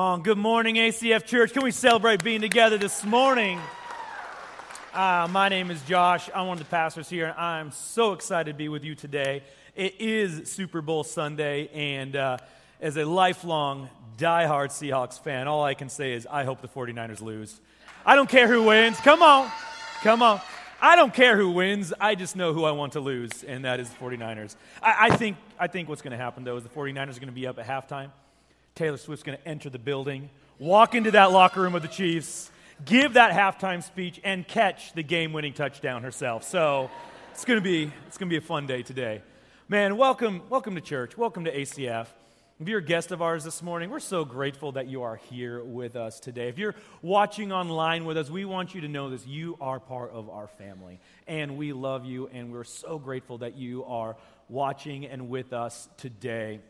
on. Good morning, ACF Church. Can we celebrate being together this morning? Uh, my name is Josh. I'm one of the pastors here, and I'm so excited to be with you today. It is Super Bowl Sunday, and uh, as a lifelong, die-hard Seahawks fan, all I can say is I hope the 49ers lose. I don't care who wins. Come on. Come on. I don't care who wins. I just know who I want to lose, and that is the 49ers. I, I think, I think what's going to happen, though, is the 49ers are going to be up at halftime. Taylor Swift's going to enter the building, walk into that locker room of the Chiefs, give that halftime speech, and catch the game winning touchdown herself. So it's going to be, it's going to be a fun day today. Man, welcome, welcome to church. Welcome to ACF. If you're a guest of ours this morning, we're so grateful that you are here with us today. If you're watching online with us, we want you to know this. You are part of our family, and we love you, and we're so grateful that you are watching and with us today.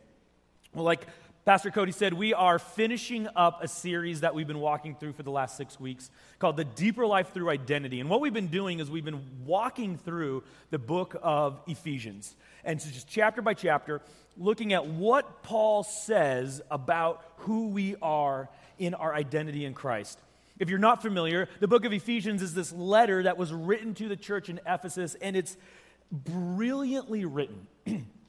Well, like Pastor Cody said, we are finishing up a series that we've been walking through for the last six weeks called The Deeper Life Through Identity. And what we've been doing is we've been walking through the book of Ephesians. And so, just chapter by chapter, looking at what Paul says about who we are in our identity in Christ. If you're not familiar, the book of Ephesians is this letter that was written to the church in Ephesus, and it's brilliantly written.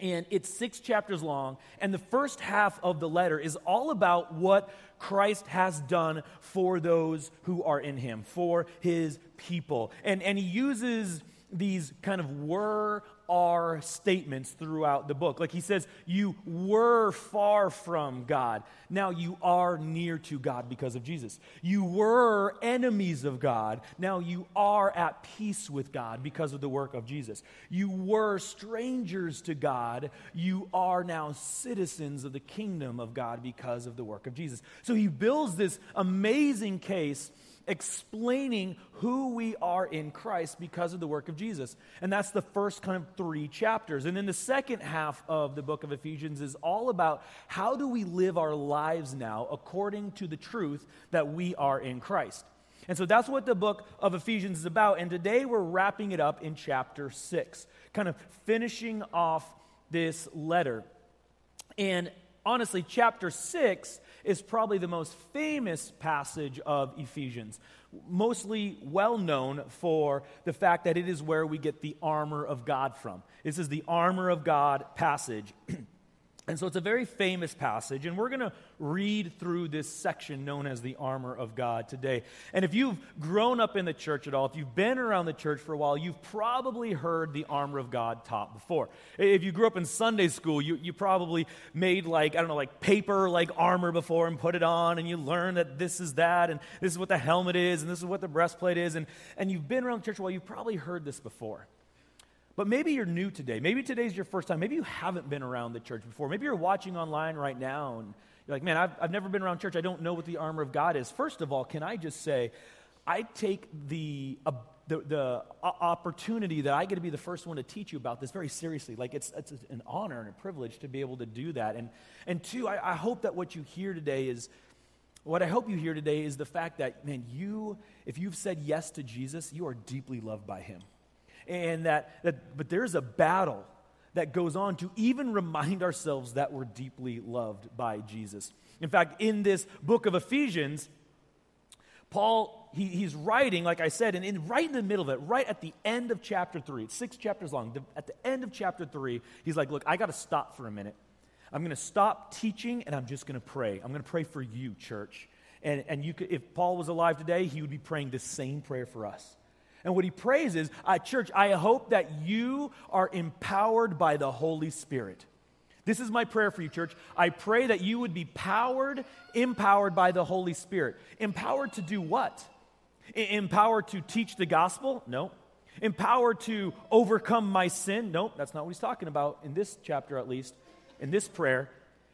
and it's six chapters long. And the first half of the letter is all about what Christ has done for those who are in him, for his people. And, and he uses these kind of were are statements throughout the book. Like he says, You were far from God. Now you are near to God because of Jesus. You were enemies of God. Now you are at peace with God because of the work of Jesus. You were strangers to God. You are now citizens of the kingdom of God because of the work of Jesus. So he builds this amazing case explaining who we are in Christ because of the work of Jesus. And that's the first kind of three chapters. And then the second half of the book of Ephesians is all about how do we live our lives now according to the truth that we are in Christ. And so that's what the book of Ephesians is about. And today we're wrapping it up in chapter 6, kind of finishing off this letter. And honestly, chapter 6 is probably the most famous passage of Ephesians, mostly well known for the fact that it is where we get the armor of God from. This is the armor of God passage. And so it's a very famous passage, and we're going to read through this section known as the armor of God today. And if you've grown up in the church at all, if you've been around the church for a while, you've probably heard the armor of God taught before. If you grew up in Sunday school, you, you probably made like, I don't know, like paper like armor before and put it on, and you learned that this is that, and this is what the helmet is, and this is what the breastplate is. And, and you've been around the church a while, you've probably heard this before. But maybe you're new today. Maybe today's your first time. Maybe you haven't been around the church before. Maybe you're watching online right now and you're like, man, I've, I've never been around church. I don't know what the armor of God is. First of all, can I just say, I take the, uh, the, the opportunity that I get to be the first one to teach you about this very seriously. Like, it's, it's an honor and a privilege to be able to do that. And, and two, I, I hope that what you hear today is, what I hope you hear today is the fact that, man, you, if you've said yes to Jesus, you are deeply loved by him and that, that but there's a battle that goes on to even remind ourselves that we're deeply loved by Jesus. In fact, in this book of Ephesians, Paul, he, he's writing, like I said, and in, right in the middle of it, right at the end of chapter 3, it's six chapters long. At the end of chapter 3, he's like, Look, I got to stop for a minute. I'm going to stop teaching and I'm just going to pray. I'm going to pray for you, church. And, and you could, if Paul was alive today, he would be praying the same prayer for us. And what he prays is, uh, Church, I hope that you are empowered by the Holy Spirit. This is my prayer for you, church. I pray that you would be powered, empowered by the Holy Spirit. Empowered to do what? Empowered to teach the gospel? No. Empowered to overcome my sin? No, that's not what he's talking about in this chapter, at least, in this prayer.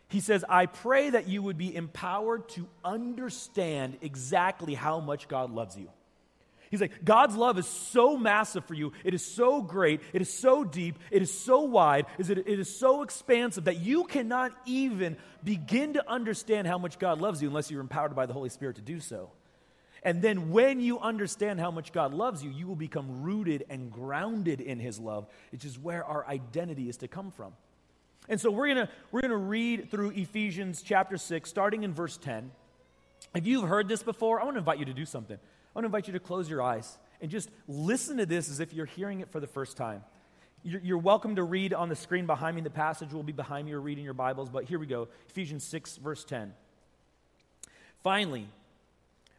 He says, I pray that you would be empowered to understand exactly how much God loves you. He's like, God's love is so massive for you. It is so great. It is so deep. It is so wide. It is so expansive that you cannot even begin to understand how much God loves you unless you're empowered by the Holy Spirit to do so. And then when you understand how much God loves you, you will become rooted and grounded in His love, which is where our identity is to come from. And so we're going to we're going to read through Ephesians chapter 6 starting in verse 10. If you've heard this before, I want to invite you to do something. I want to invite you to close your eyes and just listen to this as if you're hearing it for the first time. You're, you're welcome to read on the screen behind me. The passage will be behind me or reading your Bibles, but here we go Ephesians 6, verse 10. Finally,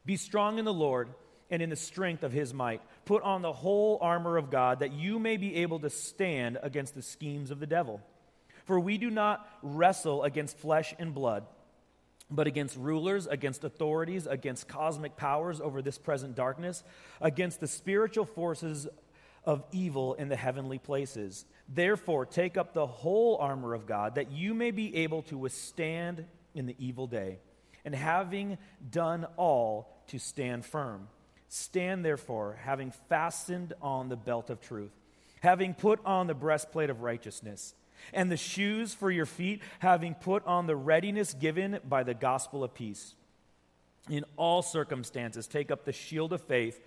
be strong in the Lord and in the strength of his might. Put on the whole armor of God that you may be able to stand against the schemes of the devil. For we do not wrestle against flesh and blood, but against rulers, against authorities, against cosmic powers over this present darkness, against the spiritual forces of evil in the heavenly places. Therefore, take up the whole armor of God that you may be able to withstand in the evil day. And having done all, to stand firm. Stand therefore, having fastened on the belt of truth, having put on the breastplate of righteousness, and the shoes for your feet, having put on the readiness given by the gospel of peace. In all circumstances, take up the shield of faith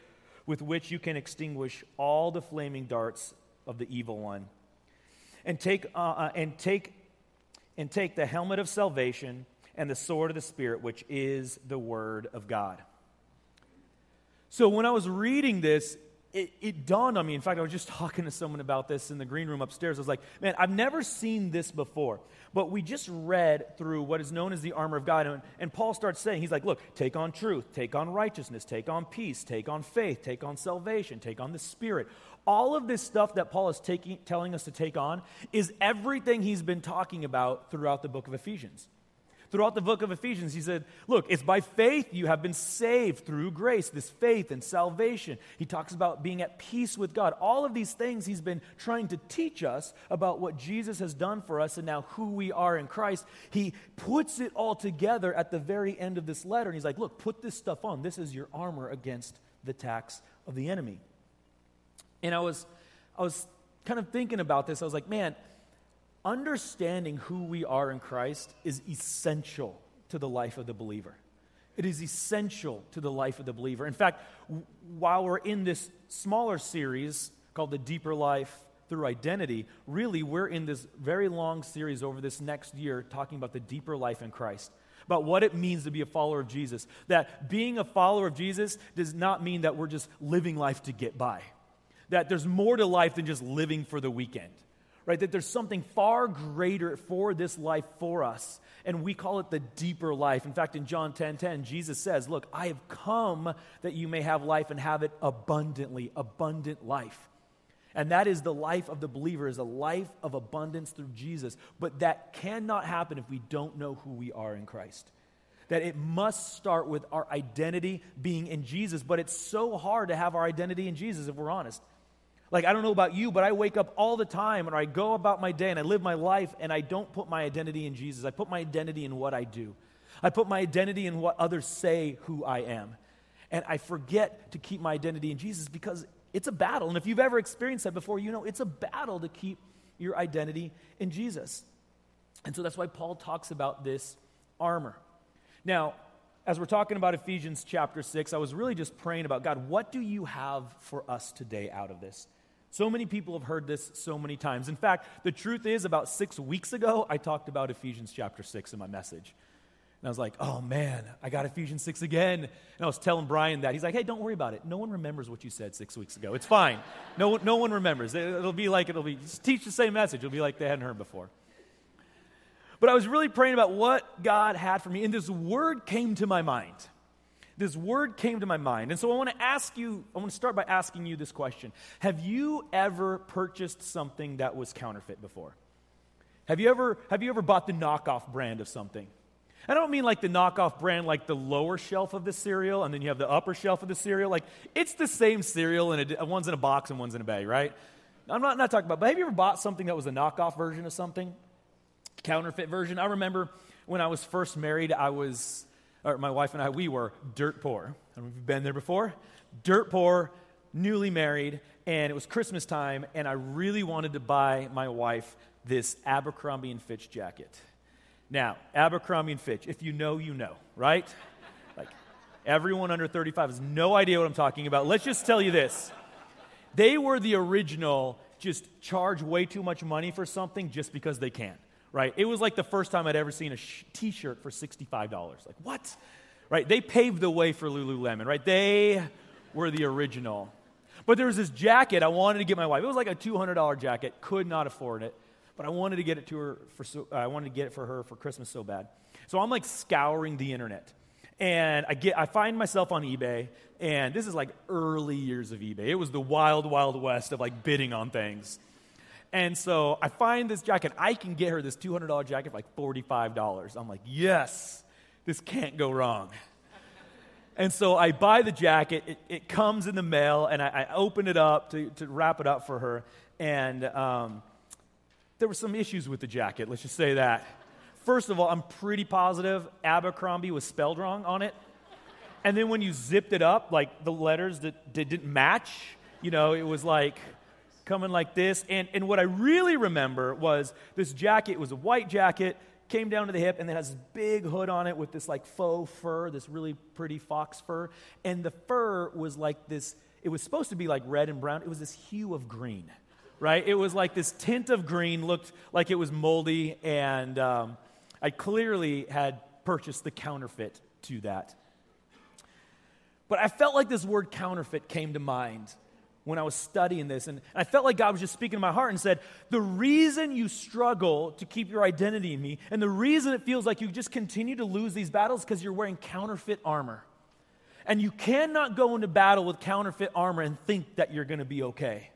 with which you can extinguish all the flaming darts of the evil one. And take, uh, uh, and take, and take the helmet of salvation and the sword of the Spirit, which is the word of God. So when I was reading this, it, it, dawned on me. In fact, I was just talking to someone about this in the green room upstairs. I was like, man, I've never seen this before. But we just read through what is known as the armor of God. And, and Paul starts saying, he's like, look, take on truth, take on righteousness, take on peace, take on faith, take on salvation, take on the Spirit. All of this stuff that Paul is taking, telling us to take on is everything he's been talking about throughout the book of Ephesians. Throughout the book of Ephesians, he said, Look, it's by faith you have been saved through grace, this faith and salvation. He talks about being at peace with God. All of these things he's been trying to teach us about what Jesus has done for us and now who we are in Christ. He puts it all together at the very end of this letter. And he's like, Look, put this stuff on. This is your armor against the attacks of the enemy. And I was, I was kind of thinking about this. I was like, Man, understanding who we are in Christ is essential to the life of the believer. It is essential to the life of the believer. In fact, w- while we're in this smaller series called The Deeper Life Through Identity, really we're in this very long series over this next year talking about the deeper life in Christ. About what it means to be a follower of Jesus. That being a follower of Jesus does not mean that we're just living life to get by. That there's more to life than just living for the weekend right? That there's something far greater for this life for us. And we call it the deeper life. In fact, in John 10 10, Jesus says, Look, I have come that you may have life and have it abundantly, abundant life. And that is the life of the believer, is a life of abundance through Jesus. But that cannot happen if we don't know who we are in Christ. That it must start with our identity being in Jesus. But it's so hard to have our identity in Jesus if we're honest. Like, I don't know about you, but I wake up all the time and I go about my day and I live my life and I don't put my identity in Jesus. I put my identity in what I do. I put my identity in what others say who I am. And I forget to keep my identity in Jesus because it's a battle. And if you've ever experienced that before, you know it's a battle to keep your identity in Jesus. And so that's why Paul talks about this armor. Now, as we're talking about Ephesians chapter 6, I was really just praying about God, what do you have for us today out of this? So many people have heard this so many times. In fact, the truth is, about six weeks ago, I talked about Ephesians chapter 6 in my message. And I was like, oh man, I got Ephesians 6 again. And I was telling Brian that. He's like, hey, don't worry about it. No one remembers what you said six weeks ago. It's fine. No, no one remembers. It'll be like, it'll be, teach the same message. It'll be like they hadn't heard before. But I was really praying about what God had for me, and this word came to my mind this word came to my mind. And so I want to ask you, I want to start by asking you this question Have you ever purchased something that was counterfeit before? Have you ever, have you ever bought the knockoff brand of something? I don't mean like the knockoff brand, like the lower shelf of the cereal, and then you have the upper shelf of the cereal. Like, it's the same cereal, and one's in a box and one's in a bag, right? I'm not, not talking about, but have you ever bought something that was a knockoff version of something? Counterfeit version? I remember when I was first married, I was or my wife and I, we were dirt poor. If you've been there before. Dirt poor, newly married, and it was Christmas time, and I really wanted to buy my wife this Abercrombie and Fitch jacket. Now, Abercrombie and Fitch, if you know, you know, right? Like, everyone under 35 has no idea what I'm talking about. Let's just tell you this. They were the original, just charge way too much money for something just because they can right? It was like the first time I'd ever seen a sh- shirt for $65. Like, what? Right? They paved the way for Lululemon, right? They were the original. But there was this jacket I wanted to get my wife. It was like a $200 jacket, could not afford it, but I wanted to get it to her for uh, I wanted to get it for her for Christmas so bad. So I'm like scouring the internet. And I get I find myself on eBay, and this is like early years of eBay. It was the wild wild west of like bidding on things. And so I find this jacket. I can get her this $200 jacket for like $45. I'm like, yes, this can't go wrong. And so I buy the jacket. It, it comes in the mail, and I, I, open it up to, to wrap it up for her. And um, there were some issues with the jacket, let's just say that. First of all, I'm pretty positive Abercrombie was spelled wrong on it. And then when you zipped it up, like the letters that, that didn't match, you know, it was like coming like this. And, and what I really remember was this jacket was a white jacket, came down to the hip, and it has this big hood on it with this like faux fur, this really pretty fox fur. And the fur was like this, it was supposed to be like red and brown. It was this hue of green, right? It was like this tint of green, looked like it was moldy. And um, I clearly had purchased the counterfeit to that. But I felt like this word counterfeit came to mind when I was studying this. And I felt like God was just speaking to my heart and said, The reason you struggle to keep your identity in me, and the reason it feels like you just continue to lose these battles because you're wearing counterfeit armor. And you cannot go into battle with counterfeit armor and think that you're going to be okay.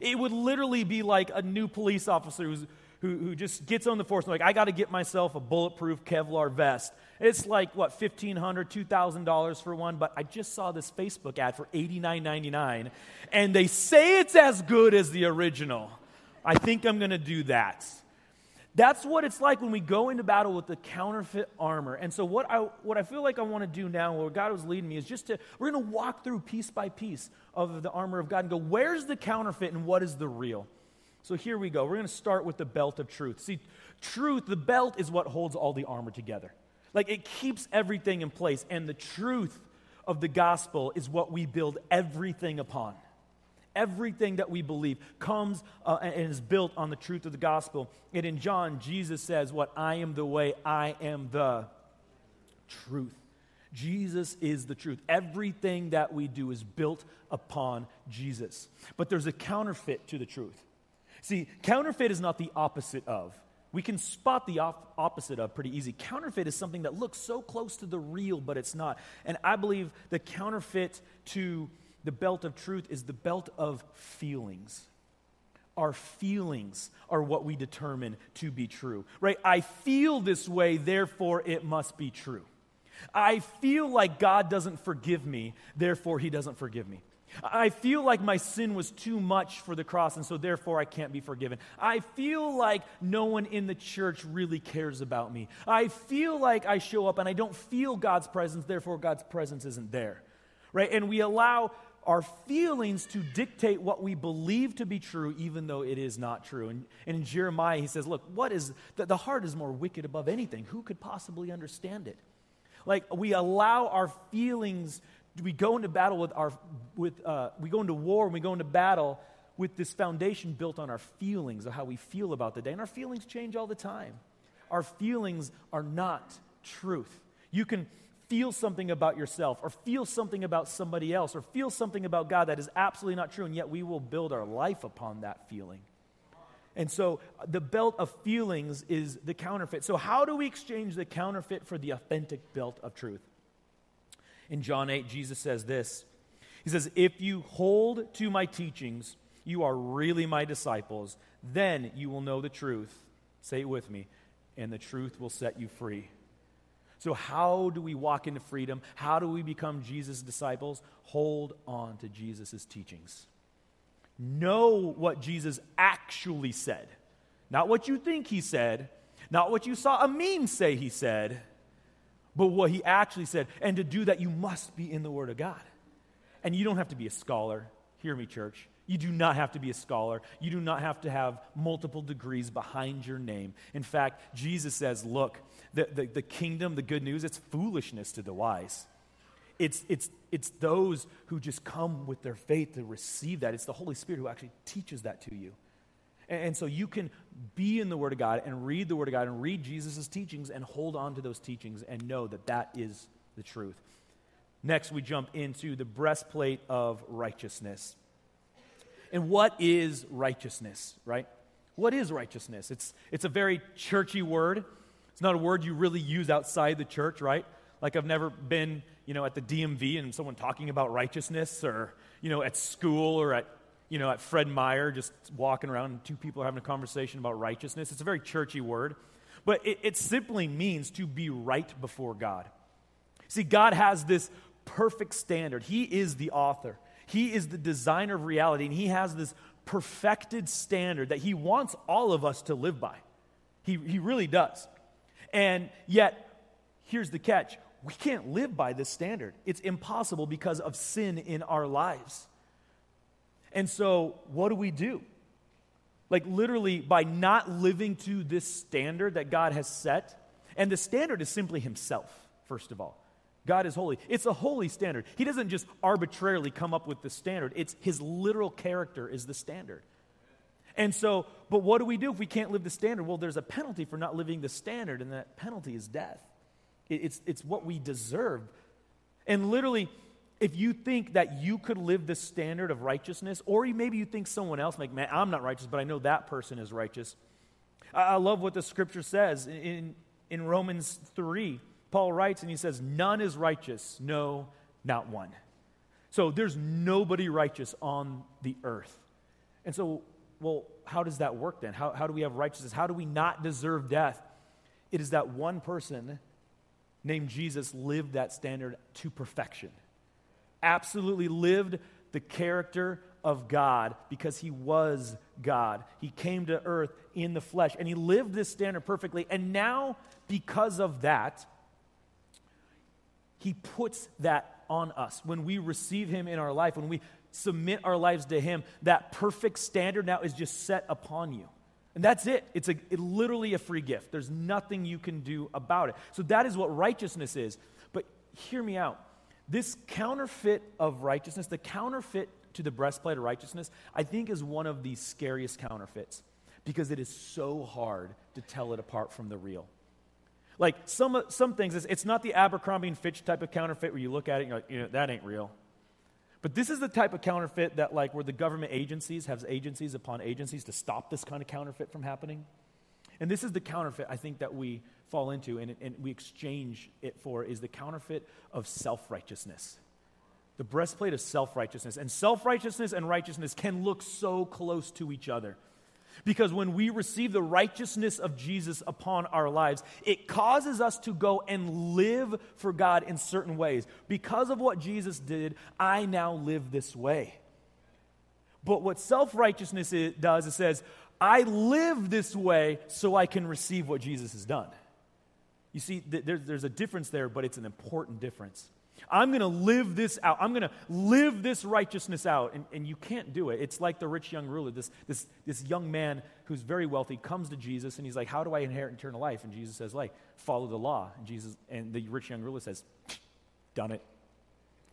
It would literally be like a new police officer who's who, who just gets on the force and like, I got to get myself a bulletproof Kevlar vest. It's like, what, $1,500, $2,000 for one, but I just saw this Facebook ad for $89.99, and they say it's as good as the original. I think I'm going to do that. That's what it's like when we go into battle with the counterfeit armor. And so, what I, what I feel like I want to do now, where God was leading me, is just to, we're going to walk through piece by piece of the armor of God and go, where's the counterfeit and what is the real? So here we go. We're going to start with the belt of truth. See, truth, the belt is what holds all the armor together. Like it keeps everything in place. And the truth of the gospel is what we build everything upon. Everything that we believe comes uh, and is built on the truth of the gospel. And in John, Jesus says, What I am the way, I am the truth. Jesus is the truth. Everything that we do is built upon Jesus. But there's a counterfeit to the truth. See, counterfeit is not the opposite of. We can spot the op- opposite of pretty easy. Counterfeit is something that looks so close to the real, but it's not. And I believe the counterfeit to the belt of truth is the belt of feelings. Our feelings are what we determine to be true, right? I feel this way, therefore it must be true. I feel like God doesn't forgive me, therefore he doesn't forgive me. I feel like my sin was too much for the cross, and so therefore I can't be forgiven. I feel like no one in the church really cares about me. I feel like I show up and I don't feel God's presence, therefore God's presence isn't there. Right? And we allow our feelings to dictate what we believe to be true, even though it is not true. And, and in Jeremiah, he says, Look, what is the, the heart is more wicked above anything. Who could possibly understand it? Like we allow our feelings we go into battle with our, with, uh, we go into war and we go into battle with this foundation built on our feelings of how we feel about the day. And our feelings change all the time. Our feelings are not truth. You can feel something about yourself or feel something about somebody else or feel something about God that is absolutely not true, and yet we will build our life upon that feeling. And so the belt of feelings is the counterfeit. So, how do we exchange the counterfeit for the authentic belt of truth? In John 8, Jesus says this He says, If you hold to my teachings, you are really my disciples. Then you will know the truth. Say it with me. And the truth will set you free. So, how do we walk into freedom? How do we become Jesus' disciples? Hold on to Jesus' teachings. Know what Jesus actually said. Not what you think he said, not what you saw a meme say he said but what he actually said. And to do that, you must be in the Word of God. And you don't have to be a scholar. Hear me, church. You do not have to be a scholar. You do not have to have multiple degrees behind your name. In fact, Jesus says, look, the, the, the kingdom, the good news, it's foolishness to the wise. It's, it's, it's those who just come with their faith to receive that. It's the Holy Spirit who actually teaches that to you. And, so you can be in the Word of God and read the Word of God and read Jesus' teachings and hold on to those teachings and know that that is the truth. Next, we jump into the breastplate of righteousness. And what is righteousness, right? What is righteousness? It's, it's a very churchy word. It's not a word you really use outside the church, right? Like I've never been, you know, at the DMV and someone talking about righteousness or, you know, at school or at, you know, at Fred Meyer just walking around and two people are having a conversation about righteousness. It's a very churchy word. But it, it simply means to be right before God. See, God has this perfect standard. He is the author, He is the designer of reality, and He has this perfected standard that He wants all of us to live by. He, he really does. And yet, here's the catch we can't live by this standard. It's impossible because of sin in our lives. And so, what do we do? Like, literally, by not living to this standard that God has set, and the standard is simply Himself, first of all. God is holy. It's a holy standard. He doesn't just arbitrarily come up with the standard, it's his literal character is the standard. And so, but what do we do if we can't live the standard? Well, there's a penalty for not living the standard, and that penalty is death. It's, it's what we deserve. And literally, if you think that you could live the standard of righteousness, or maybe you think someone else, like, man, I'm not righteous, but I know that person is righteous. I, I love what the scripture says in, in Romans 3. Paul writes and he says, None is righteous, no, not one. So there's nobody righteous on the earth. And so, well, how does that work then? How, how do we have righteousness? How do we not deserve death? It is that one person named Jesus lived that standard to perfection. Absolutely lived the character of God because he was God. He came to earth in the flesh and he lived this standard perfectly. And now, because of that, he puts that on us. When we receive Him in our life, when we submit our lives to Him, that perfect standard now is just set upon you. And that's it. It's a, it, literally a free gift. There's nothing you can do about it. So that is what righteousness is. But hear me out. This counterfeit of righteousness, the counterfeit to the breastplate of righteousness, I think is one of the scariest counterfeits because it is so hard to tell it apart from the real. Like some, some things, it's, it's not the Abercrombie and Fitch type of counterfeit where you look at it and you're like, you know, that ain't real. But this is the type of counterfeit that, like, where the government agencies have agencies upon agencies to stop this kind of counterfeit from happening. And this is the counterfeit I think that we fall into and, and we exchange it for is the counterfeit of self righteousness. The breastplate of self righteousness. And self righteousness and righteousness can look so close to each other. Because when we receive the righteousness of Jesus upon our lives, it causes us to go and live for God in certain ways. Because of what Jesus did, I now live this way. But what self righteousness does, it says, I live this way so I can receive what Jesus has done. You see, there's a difference there, but it's an important difference. I'm going to live this out. I'm going to live this righteousness out. And, and you can't do it. It's like the rich young ruler. This, this, this young man who's very wealthy comes to Jesus and he's like, How do I inherit eternal life? And Jesus says, like, follow the law. And Jesus and the rich young ruler says, Done it.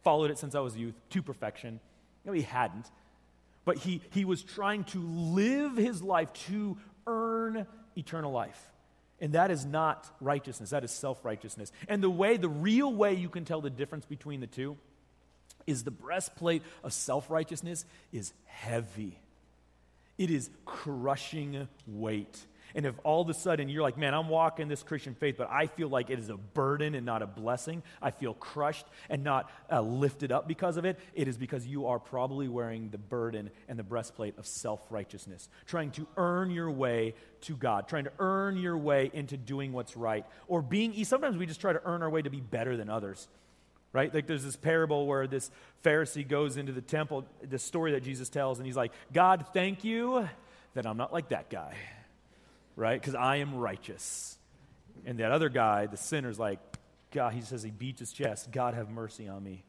Followed it since I was youth to perfection. No, he hadn't. But he, he was trying to live his life to earn eternal life. And that is not righteousness, that is self righteousness. And the way, the real way you can tell the difference between the two is the breastplate of self righteousness is heavy, it is crushing weight. And if all of a sudden you're like, man, I'm walking this Christian faith, but I feel like it is a burden and not a blessing, I feel crushed and not uh, lifted up because of it, it is because you are probably wearing the burden and the breastplate of self righteousness, trying to earn your way to God, trying to earn your way into doing what's right, or being, sometimes we just try to earn our way to be better than others right? Like there's this parable where this Pharisee goes into the temple, the story that Jesus tells, and he's like, God, thank you that I'm not like that guy right? Because I am righteous. And that other guy, the sinner's like, God, he says he beats his chest, God have mercy on me.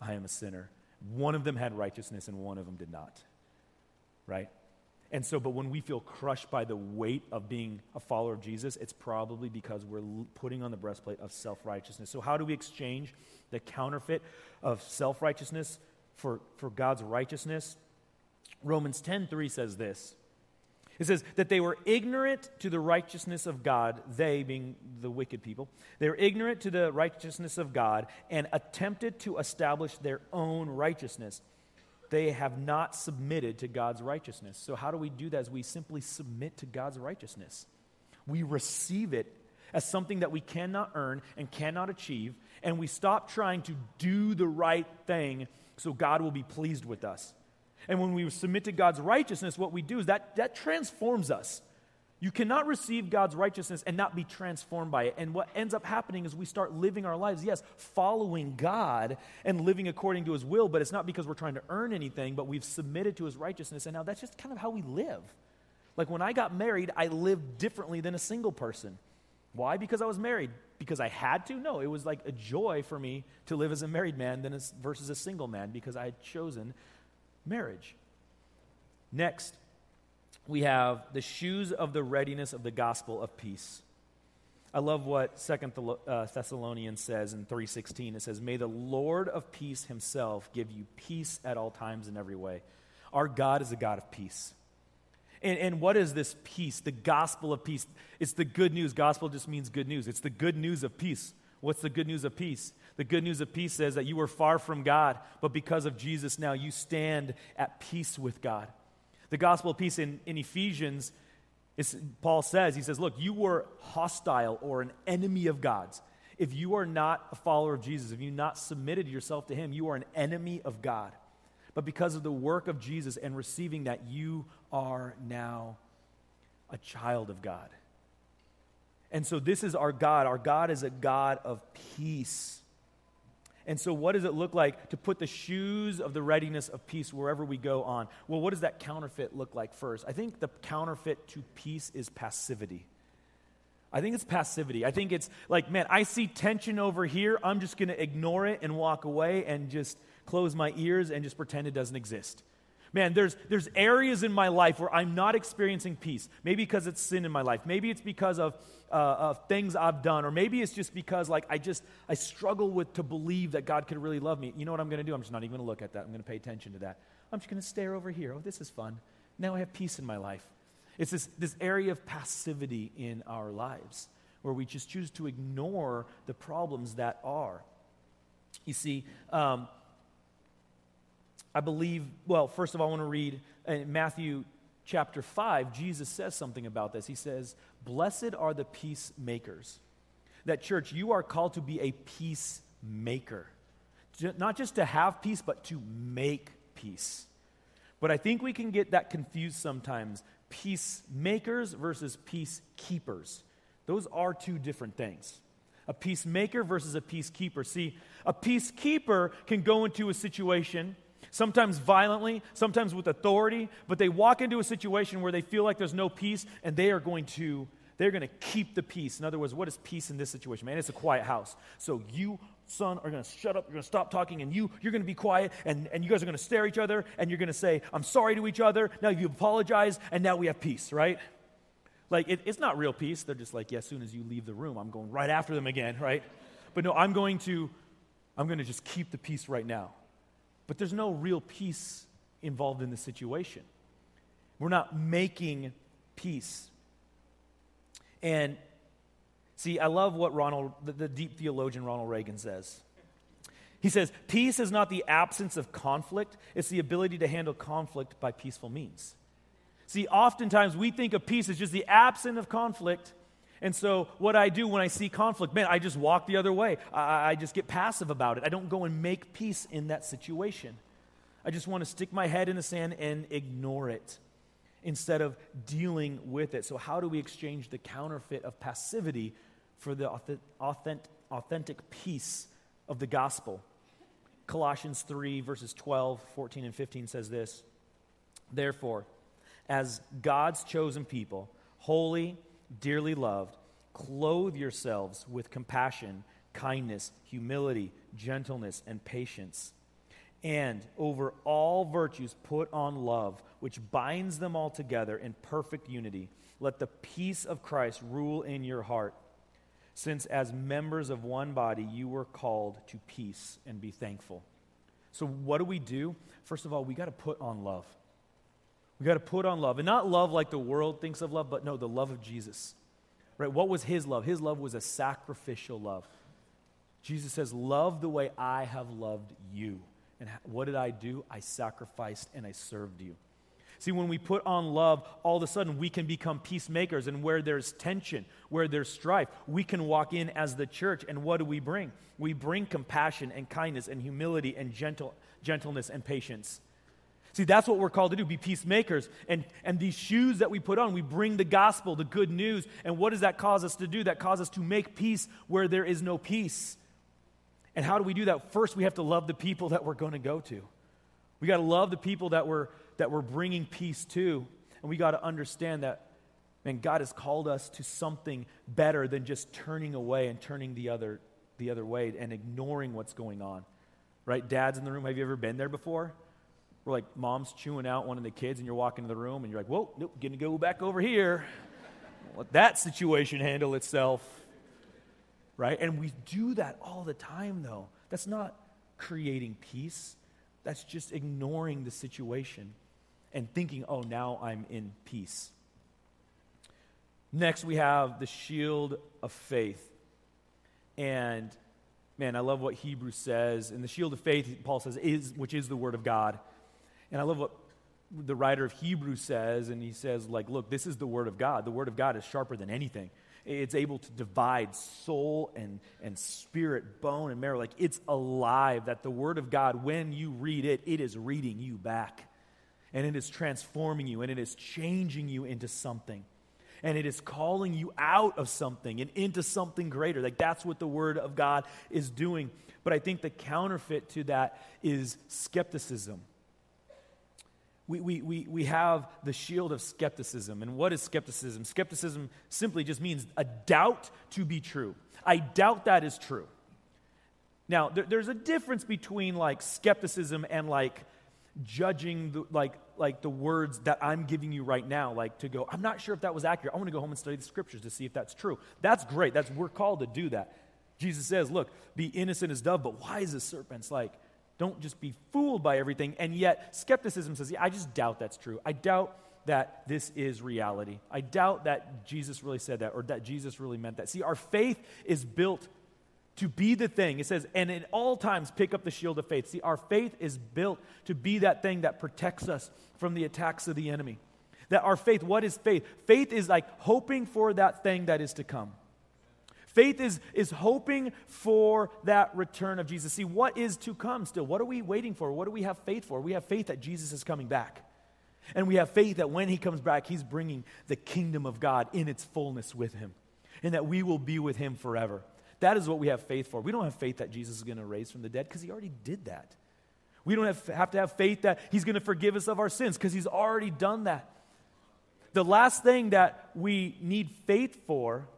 I am a sinner. One of them had righteousness and one of them did not, right? And so, but when we feel crushed by the weight of being a follower of Jesus, it's probably because we're putting on the breastplate of self righteousness. So, how do we exchange the counterfeit of self righteousness for, for God's righteousness? Romans 10 3 says this It says that they were ignorant to the righteousness of God, they being the wicked people. They were ignorant to the righteousness of God and attempted to establish their own righteousness. They have not submitted to God's righteousness. So, how do we do that? Is we simply submit to God's righteousness. We receive it as something that we cannot earn and cannot achieve, and we stop trying to do the right thing so God will be pleased with us. And when we submit to God's righteousness, what we do is that, that transforms us. You cannot receive God's righteousness and not be transformed by it. And what ends up happening is we start living our lives, yes, following God and living according to His will, but it's not because we're trying to earn anything, but we've submitted to His righteousness. And now that's just kind of how we live. Like when I got married, I lived differently than a single person. Why? Because I was married. Because I had to? No, it was like a joy for me to live as a married man than as, versus a single man because I had chosen marriage. Next, we have the shoes of the readiness of the gospel of peace. I love what Second uh, Thessalonians says in 3:16. It says, "May the Lord of peace himself give you peace at all times in every way." Our God is a God of peace. And, and what is this peace? The gospel of peace. It's the good news. Gospel just means good news. It's the good news of peace. What's the good news of peace? The good news of peace says that you were far from God, but because of Jesus now you stand at peace with God. The gospel of peace in, in Ephesians, Paul says, he says, Look, you were hostile or an enemy of God's. If you are not a follower of Jesus, if you not submitted yourself to him, you are an enemy of God. But because of the work of Jesus and receiving that, you are now a child of God. And so, this is our God. Our God is a God of peace. And so, what does it look like to put the shoes of the readiness of peace wherever we go on? Well, what does that counterfeit look like first? I think the counterfeit to peace is passivity. I think it's passivity. I think it's like, man, I see tension over here. I'm just going to ignore it and walk away and just close my ears and just pretend it doesn't exist. Man, there's, there's areas in my life where I'm not experiencing peace. Maybe because it's sin in my life. Maybe it's because of, uh, of things I've done. Or maybe it's just because, like, I just, I struggle with to believe that God could really love me. You know what I'm going to do? I'm just not even going to look at that. I'm going to pay attention to that. I'm just going to stare over here. Oh, this is fun. Now I have peace in my life. It's this, this area of passivity in our lives where we just choose to ignore the problems that are. You see, um, I believe, well, first of all, I want to read in Matthew chapter 5, Jesus says something about this. He says, Blessed are the peacemakers. That church, you are called to be a peacemaker. Not just to have peace, but to make peace. But I think we can get that confused sometimes. Peacemakers versus peacekeepers. Those are two different things. A peacemaker versus a peacekeeper. See, a peacekeeper can go into a situation sometimes violently, sometimes with authority, but they walk into a situation where they feel like there's no peace and they are going to they're going to keep the peace. In other words, what is peace in this situation? Man, it's a quiet house. So you, son, are going to shut up, you're going to stop talking, and you, you're going to be quiet, and, and you guys are going to stare at each other, and you're going to say, I'm sorry to each other. Now you apologize, and now we have peace, right? Like, it, it's not real peace. They're just like, yeah, as soon as you leave the room, I'm going right after them again, right? But no, I'm going to, I'm going to just keep the peace right now. But there's no real peace involved in the situation. We're not making peace. And see, I love what Ronald, the, the deep theologian Ronald Reagan says. He says, Peace is not the absence of conflict, it's the ability to handle conflict by peaceful means. See, oftentimes we think of peace as just the absence of conflict, and so, what I do when I see conflict, man, I just walk the other way. I, I, just get passive about it. I don't go and make peace in that situation. I just want to stick my head in the sand and ignore it instead of dealing with it. So, how do we exchange the counterfeit of passivity for the authentic, authentic peace of the gospel? Colossians 3, verses 12, 14, and 15 says this Therefore, as God's chosen people, holy, dearly loved, clothe yourselves with compassion, kindness, humility, gentleness, and patience. And over all virtues, put on love, which binds them all together in perfect unity. Let the peace of Christ rule in your heart, since as members of one body you were called to peace and be thankful. So, what do we do? First of all, we got to put on love. We got to put on love. And not love like the world thinks of love, but no, the love of Jesus. Right? What was his love? His love was a sacrificial love. Jesus says, Love the way I have loved you. And what did I do? I sacrificed and I served you. See, when we put on love, all of a sudden we can become peacemakers. And where there's tension, where there's strife, we can walk in as the church. And what do we bring? We bring compassion and kindness and humility and gentle, gentleness and patience. See, that's what we're called to do be peacemakers. And, and these shoes that we put on, we bring the gospel, the good news. And what does that cause us to do? That causes us to make peace where there is no peace. And how do we do that? First, we have to love the people that we're going to go to. We got to love the people that we're, that we're bringing peace to. And we got to understand that, man, God has called us to something better than just turning away and turning the other, the other way and ignoring what's going on. Right? Dads in the room, have you ever been there before? Where like mom's chewing out one of the kids and you're walking in the room and you're like, whoa, nope, gonna go back over here. Let that situation handle itself right? And we do that all the time, though. That's not creating peace, that's just ignoring the situation and thinking, oh, now I'm in peace. Next, we have the shield of faith. And man, I love what Hebrews says. And the shield of faith, Paul says, is which is the word of God. And I love what the writer of Hebrews says, and he says, like, look, this is the word of God. The word of God is sharper than anything. It's able to divide soul and, and spirit, bone and marrow. Like it's alive, that the Word of God, when you read it, it is reading you back. And it is transforming you, and it is changing you into something. And it is calling you out of something and into something greater. Like that's what the Word of God is doing. But I think the counterfeit to that is skepticism we, we, we, we have the shield of skepticism. And what is skepticism? Skepticism simply just means a doubt to be true. I doubt that is true. Now, there, there's a difference between like skepticism and like judging the, like, like the words that I'm giving you right now, like to go, I'm not sure if that was accurate. I want to go home and study the scriptures to see if that's true. That's great. That's we're called to do that. Jesus says, look, be innocent as dove, but wise as serpents. Like, don't just be fooled by everything. And yet, skepticism says, yeah, I just doubt that's true. I doubt that this is reality. I doubt that Jesus really said that or that Jesus really meant that. See, our faith is built to be the thing. It says, and at all times pick up the shield of faith. See, our faith is built to be that thing that protects us from the attacks of the enemy. That our faith, what is faith? Faith is like hoping for that thing that is to come. Faith is, is hoping for that return of Jesus. See, what is to come still? What are we waiting for? What do we have faith for? We have faith that Jesus is coming back. And we have faith that when he comes back, he's bringing the kingdom of God in its fullness with him, and that we will be with him forever. That is what we have faith for. We don't have faith that Jesus is going to raise from the dead because he already did that. We don't have, have to have faith that he's going to forgive us of our sins because he's already done that. The last thing that we need faith for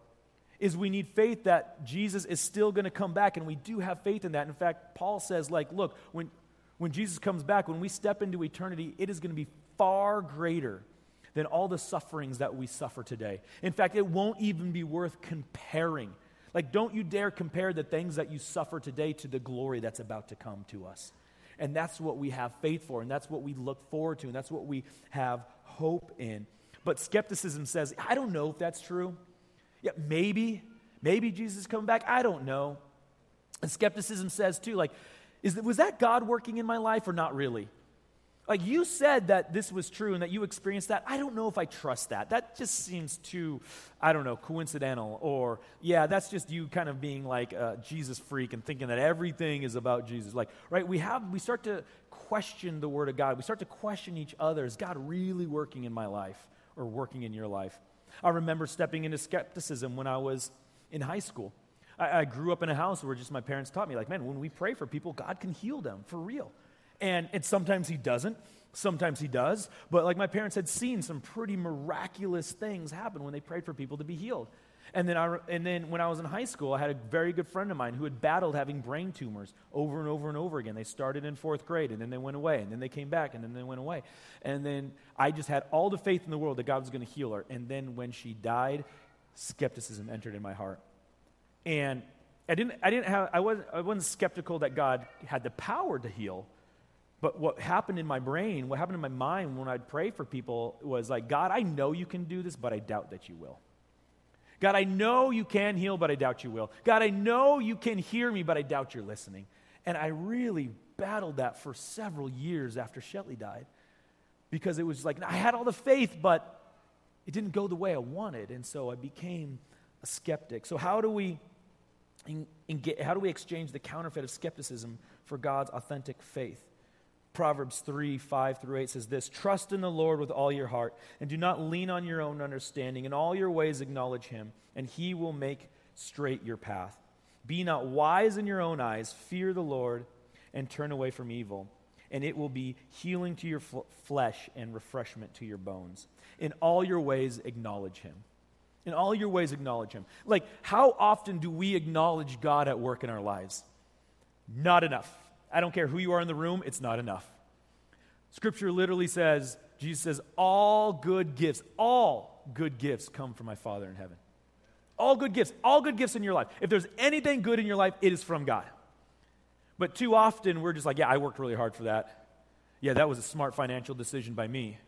is we need faith that Jesus is still going to come back, and we do have faith in that. In fact, Paul says, like, look, when, when Jesus comes back, when we step into eternity, it is going to be far greater than all the sufferings that we suffer today. In fact, it won't even be worth comparing. Like, don't you dare compare the things that you suffer today to the glory that's about to come to us. And that's what we have faith for, and that's what we look forward to, and that's what we have hope in. But skepticism says, I don't know if that's true. Yeah, maybe, maybe Jesus is coming back. I don't know. And skepticism says too, like, is was that God working in my life or not really? Like you said that this was true and that you experienced that. I don't know if I trust that. That just seems too, I don't know, coincidental. Or, yeah, that's just you kind of being like a Jesus freak and thinking that everything is about Jesus. Like, right, we have, we start to question the Word of God. We start to question each other. Is God really working in my life or working in your life? I remember stepping into skepticism when I was in high school. I, I, grew up in a house where just my parents taught me, like, man, when we pray for people, God can heal them for real. And, and sometimes He doesn't, sometimes He does. But like my parents had seen some pretty miraculous things happen when they prayed for people to be healed. And then, I, and then when I was in high school, I had a very good friend of mine who had battled having brain tumors over and over and over again. They started in fourth grade, and then they went away, and then they came back, and then they went away. And then I just had all the faith in the world that God was going to heal her. And then when she died, skepticism entered in my heart. And I didn't, I didn't have, I wasn't, I wasn't skeptical that God had the power to heal, But what happened in my brain, what happened in my mind when I'd pray for people was like, God, I know you can do this, but I doubt that you will. God, I know you can heal, but I doubt you will. God, I know you can hear me, but I doubt you're listening. And I really battled that for several years after Shelly died because it was like, I had all the faith, but it didn't go the way I wanted. And so I became a skeptic. So, how do we, in, in how do we exchange the counterfeit of skepticism for God's authentic faith? Proverbs 3 5 through 8 says this Trust in the Lord with all your heart, and do not lean on your own understanding. In all your ways, acknowledge him, and he will make straight your path. Be not wise in your own eyes, fear the Lord, and turn away from evil, and it will be healing to your fl- flesh and refreshment to your bones. In all your ways, acknowledge him. In all your ways, acknowledge him. Like, how often do we acknowledge God at work in our lives? Not enough. I don't care who you are in the room, it's not enough. Scripture literally says, Jesus says, all good gifts, all good gifts come from my Father in heaven. All good gifts, all good gifts in your life. If there's anything good in your life, it is from God. But too often we're just like, yeah, I worked really hard for that. Yeah, that was a smart financial decision by me.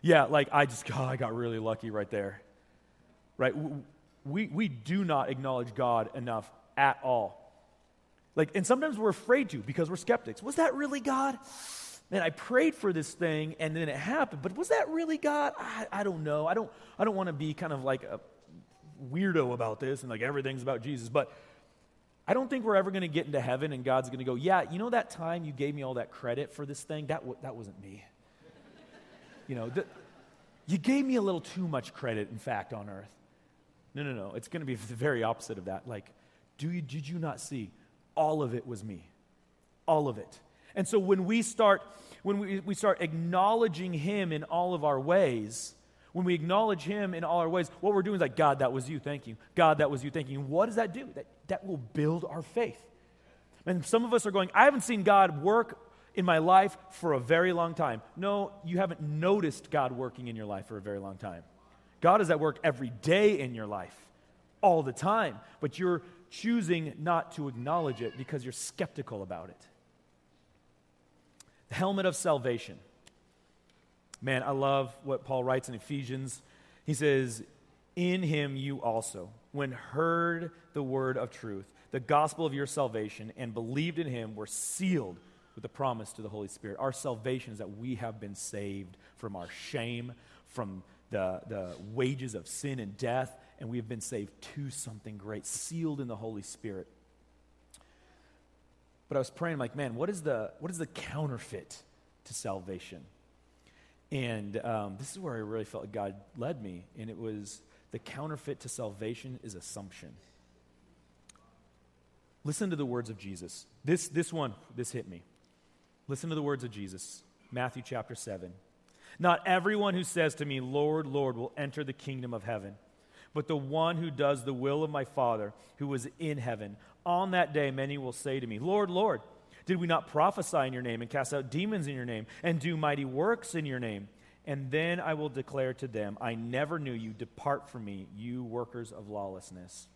Yeah, like I just, oh, I got really lucky right there. Right? We, we do not acknowledge God enough at all. Like, and sometimes we're afraid to because we're skeptics. Was that really God? Man, I prayed for this thing and then it happened, but was that really God? I, I don't know. I don't, I don't want to be kind of like a weirdo about this and like everything's about Jesus, but I don't think we're ever going to get into heaven and God's going to go, yeah, you know that time you gave me all that credit for this thing? That, w- that wasn't me. You know, th- you gave me a little too much credit, in fact, on earth. No, no, no. It's going to be the very opposite of that. Like, do you, did you not see? All of it was me. All of it. And so when we start, when we, we start acknowledging him in all of our ways, when we acknowledge him in all our ways, what we're doing is like, God, that was you, thank you. God, that was you, thank you. And what does that do? That, that will build our faith. And some of us are going, I haven't seen God work in my life for a very long time. No, you haven't noticed God working in your life for a very long time. God is at work every day in your life, all the time. But you're choosing not to acknowledge it because you're skeptical about it. The helmet of salvation. Man, I love what Paul writes in Ephesians. He says, In him you also, when heard the word of truth, the gospel of your salvation, and believed in him, were sealed with the promise to the Holy Spirit. Our salvation is that we have been saved from our shame, from the, the wages of sin and death, and we have been saved to something great, sealed in the Holy Spirit. But I was praying, I'm like, man, what is the, what is the counterfeit to salvation? And um, this is where I really felt like God led me, and it was the counterfeit to salvation is assumption. Listen to the words of Jesus. This, this one, this hit me. Listen to the words of Jesus, Matthew chapter 7. Not everyone who says to me, Lord, Lord, will enter the kingdom of heaven but the one who does the will of my Father who is in heaven. On that day, many will say to me, Lord, Lord, did we not prophesy in your name and cast out demons in your name and do mighty works in your name? And then I will declare to them, I never knew you. Depart from me, you workers of lawlessness.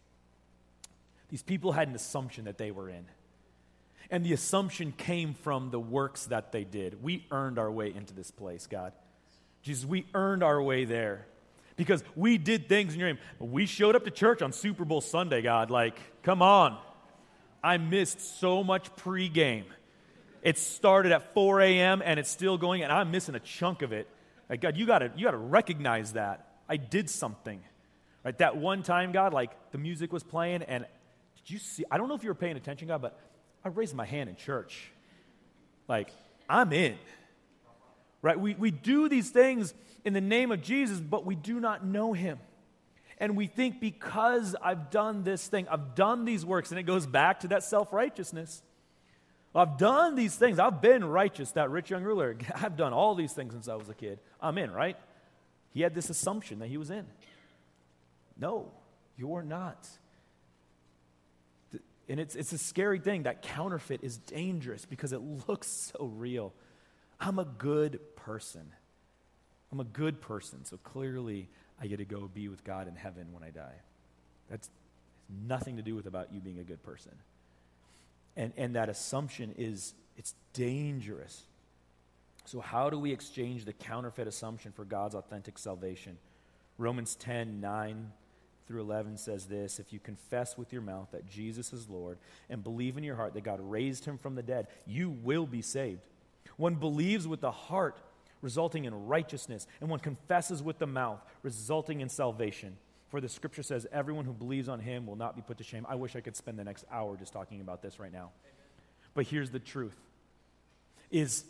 These people had an assumption that they were in. And the assumption came from the works that they did. We earned our way into this place, God. Jesus, we earned our way there because we did things in your name. We showed up to church on Super Bowl Sunday, God. Like, come on. I missed so much pregame. It started at 4 a.m. and it's still going, and I'm missing a chunk of it. Like, God, you gotta, you gotta recognize that. I did something. Right? That one time, God, like the music was playing, and did you see? I don't know if you were paying attention, God, but I raised my hand in church. Like, I'm in. Right? We, we do these things in the name of Jesus, but we do not know him. And we think because I've done this thing, I've done these works, and it goes back to that self righteousness. I've done these things. I've been righteous, that rich young ruler. I've done all these things since I was a kid. I'm in, right? He had this assumption that he was in. No, you're not. And it's, it's a scary thing. That counterfeit is dangerous because it looks so real. I'm a good person. I'm a good person, so clearly I get to go be with God in heaven when I die. That's nothing to do with about you being a good person. And, and that assumption is, it's dangerous So, how do we exchange the counterfeit assumption for God's authentic salvation? Romans 10 9 through 11 says this If you confess with your mouth that Jesus is Lord and believe in your heart that God raised him from the dead, you will be saved. One believes with the heart, resulting in righteousness, and one confesses with the mouth, resulting in salvation. For the scripture says, Everyone who believes on him will not be put to shame. I wish I could spend the next hour just talking about this right now. But here's the truth is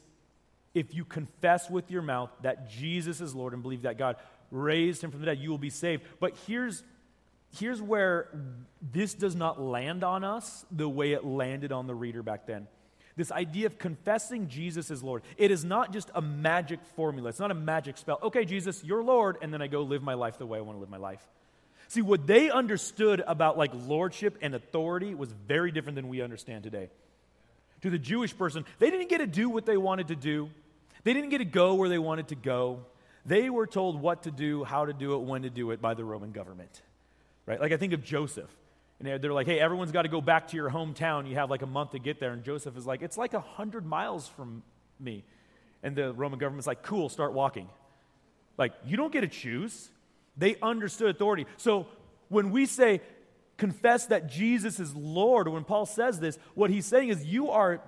if you confess with your mouth that Jesus is Lord and believe that God raised him from the dead, you will be saved. But here's, here's where this does not land on us the way it landed on the reader back then. This idea of confessing Jesus as Lord. It is not just a magic formula, it's not a magic spell. Okay, Jesus, you're Lord, and then I go live my life the way I want to live my life. See, what they understood about like lordship and authority was very different than we understand today. To the Jewish person, they didn't get to do what they wanted to do. They didn't get to go where they wanted to go. They were told what to do, how to do it, when to do it by the Roman government. Right? Like I think of Joseph. And they're like, hey, everyone's got to go back to your hometown. You have like a month to get there. And Joseph is like, it's like a hundred miles from me. And the Roman government's like, cool, start walking. Like, you don't get to choose. They understood authority. So when we say confess that Jesus is Lord, when Paul says this, what he's saying is you are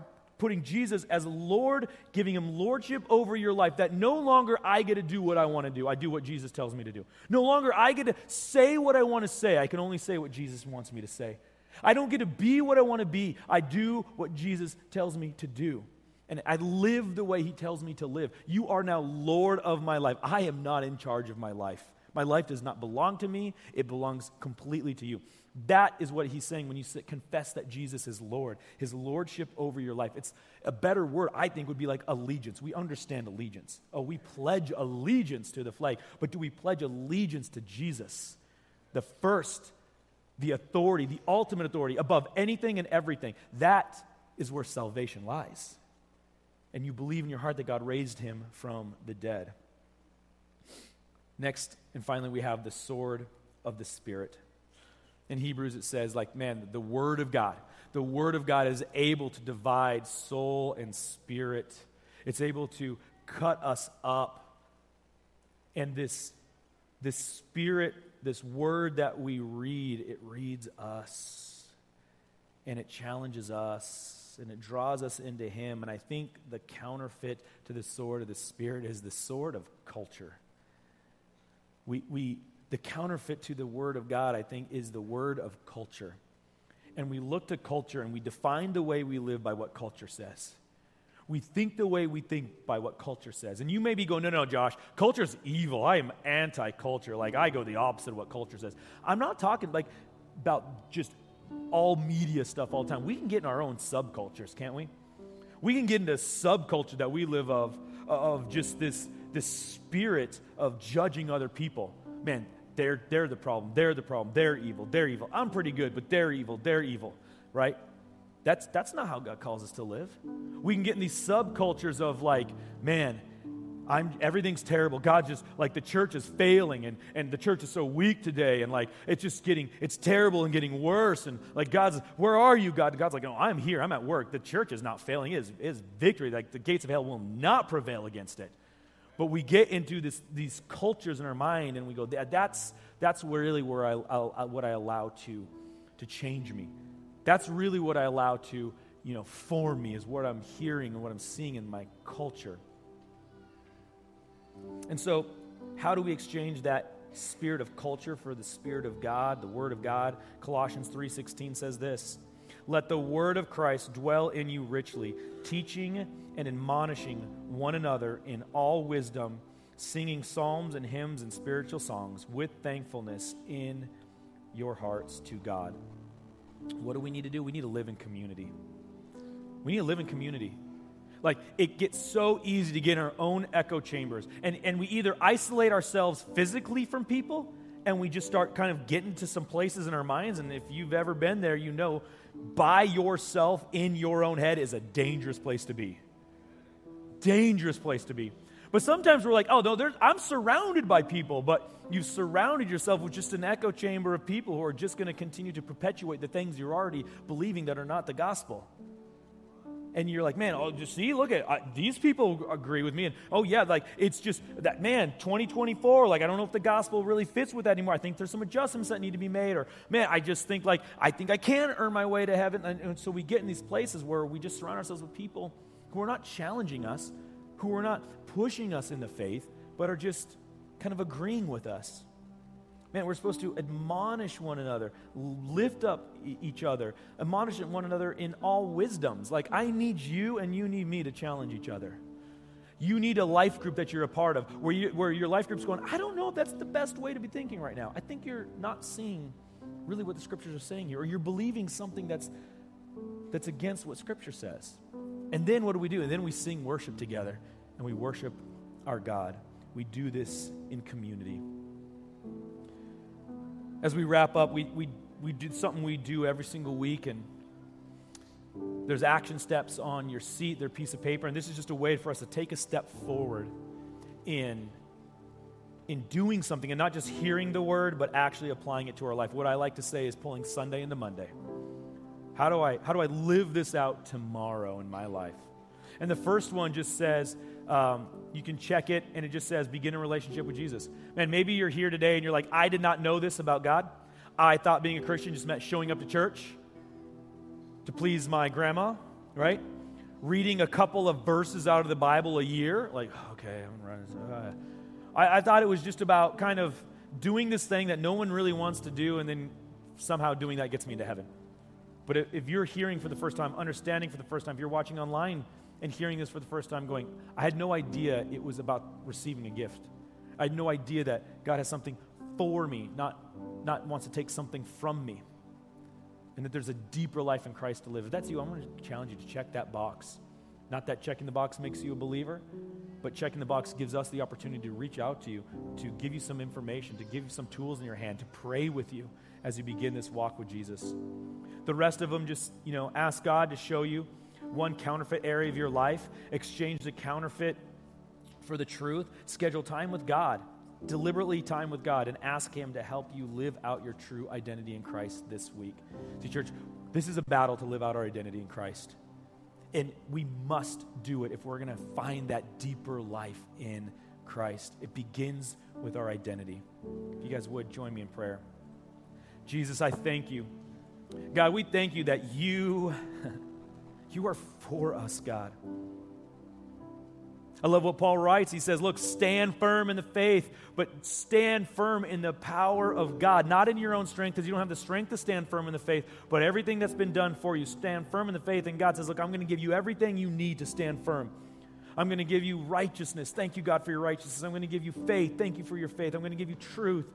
putting Jesus as Lord, giving him lordship over your life, that no longer I get to do what I want to do. I do what Jesus tells me to do. No longer I get to say what I want to say. I can only say what Jesus wants me to say. I don't get to be what I want to be. I do what Jesus tells me to do. And I live the way he tells me to live. You are now Lord of my life. I am not in charge of my life. My life does not belong to me, it belongs completely to you. That is what he's saying when you confess that Jesus is Lord, his lordship over your life. It's a better word, I think, would be like allegiance. We understand allegiance. Oh, we pledge allegiance to the flag, but do we pledge allegiance to Jesus? The first, the authority, the ultimate authority above anything and everything. That is where salvation lies. And you believe in your heart that God raised him from the dead. Next, and finally, we have the sword of the Spirit in Hebrews it says, like, man, the Word of God. The Word of God is able to divide soul and spirit, it's able to cut us up. And this, this Spirit, this Word that we read, it reads us and it challenges us and it draws us into Him. And I think the counterfeit to the sword of the Spirit is the sword of culture. We, we, the counterfeit to the Word of God, I think, is the word of culture. And we look to culture and we define the way we live by what culture says. We think the way we think by what culture says. And you may be going, no, no, Josh, culture's evil. I am anti culture. Like, I go the opposite of what culture says. I'm not talking like about just all media stuff all the time. We can get in our own subcultures, can't we? We can get into subculture that we live of, of just this, this spirit of judging other people. Man, they're, they're the problem. They're the problem. They're evil. They're evil. I'm pretty good, but they're evil. They're evil, right? That's, that's not how God calls us to live. We can get in these subcultures of like, man, I'm, everything's terrible. God just, like, the church is failing and, and the church is so weak today. And, like, it's just getting, it's terrible and getting worse. And, like, God's, where are you, God? God's like, I'm here. I'm at work. The church is not failing. It is, it is victory. Like, the gates of hell will not prevail against it. But we get into this, these cultures in our mind and we go, that's, that's really where I, I, what I allow to, to change me. That's really what I allow to you know, form me, is what I'm hearing and what I'm seeing in my culture. And so, how do we exchange that spirit of culture for the spirit of God, the word of God? Colossians 3:16 says this, "Let the word of Christ dwell in you richly, teaching and admonishing one another in all wisdom, singing psalms and hymns and spiritual songs with thankfulness in your hearts to God. What do we need to do? We need to live in community. We need to live in community. Like, it gets so easy to get in our own echo chambers. And, and we either isolate ourselves physically from people and we just start kind of getting to some places in our minds. And if you've ever been there, you know by yourself in your own head is a dangerous place to be dangerous place to be. But sometimes we're like, oh, no, I'm surrounded by people, but you've surrounded yourself with just an echo chamber of people who are just going to continue to perpetuate the things you're already believing that are not the gospel. And you're like, man, oh, just see, look at these people agree with me, and oh yeah, like it's just that man, 2024, like I don't know if the gospel really fits with that anymore. I think there's some adjustments that need to be made, or man, I just think like I think I can earn my way to heaven, and, and so we get in these places where we just surround ourselves with people who are not challenging us, who are not pushing us in the faith, but are just kind of agreeing with us. Man, we're supposed to admonish one another, lift up each other, admonish one another in all wisdoms. Like, I need you and you need me to challenge each other. You need a life group that you're a part of where, you, where your life group's going, I don't know if that's the best way to be thinking right now. I think you're not seeing really what the scriptures are saying here, or you're believing something that's, that's against what scripture says. And then what do we do? And then we sing worship together and we worship our God. We do this in community as we wrap up, we, we, we did something we do every single week, and there's action steps on your seat, their piece of paper, and this is just a way for us to take a step forward in, in doing something and not just hearing the word, but actually applying it to our life. What I like to say is pulling Sunday into Monday. How do I, how do I live this out tomorrow in my life? And the first one just says, um, you can check it, and it just says, begin a relationship with Jesus. Man, maybe you're here today and you're like, I did not know this about God. I thought being a Christian just meant showing up to church to please my grandma, right? Reading a couple of verses out of the Bible a year. Like, okay, I'm running. Uh, I, I thought it was just about kind of doing this thing that no one really wants to do, and then somehow doing that gets me into heaven. But if you're hearing for the first time, understanding for the first time, if you're watching online, and hearing this for the first time, going, I had no idea it was about receiving a gift. I had no idea that God has something for me, not, not wants to take something from me. And that there's a deeper life in Christ to live. If that's you, I'm going to challenge you to check that box. Not that checking the box makes you a believer, but checking the box gives us the opportunity to reach out to you, to give you some information, to give you some tools in your hand, to pray with you as you begin this walk with Jesus. The rest of them just, you know, ask God to show you one counterfeit area of your life, exchange the counterfeit for the truth, schedule time with God, deliberately time with God, and ask Him to help you live out your true identity in Christ this week. See, church, this is a battle to live out our identity in Christ. And we must do it if we're going to find that deeper life in Christ. It begins with our identity. If you guys would join me in prayer. Jesus, I thank you. God, we thank you that you You are for us, God. I love what Paul writes. He says, Look, stand firm in the faith, but stand firm in the power of God, not in your own strength, because you don't have the strength to stand firm in the faith, but everything that's been done for you, stand firm in the faith. And God says, Look, I'm going to give you everything you need to stand firm. I'm going to give you righteousness. Thank you, God, for your righteousness. I'm going to give you faith. Thank you for your faith. I'm going to give you truth.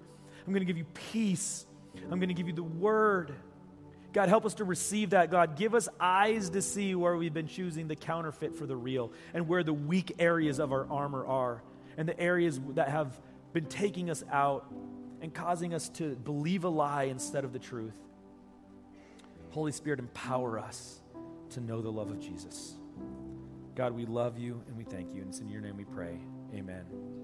I'm going to give you peace. I'm going to give you the word. God, help us to receive that. God, give us eyes to see where we've been choosing the counterfeit for the real and where the weak areas of our armor are and the areas that have been taking us out and causing us to believe a lie instead of the truth. Holy Spirit, empower us to know the love of Jesus. God, we love you and we thank you. And it's in your name we pray. Amen.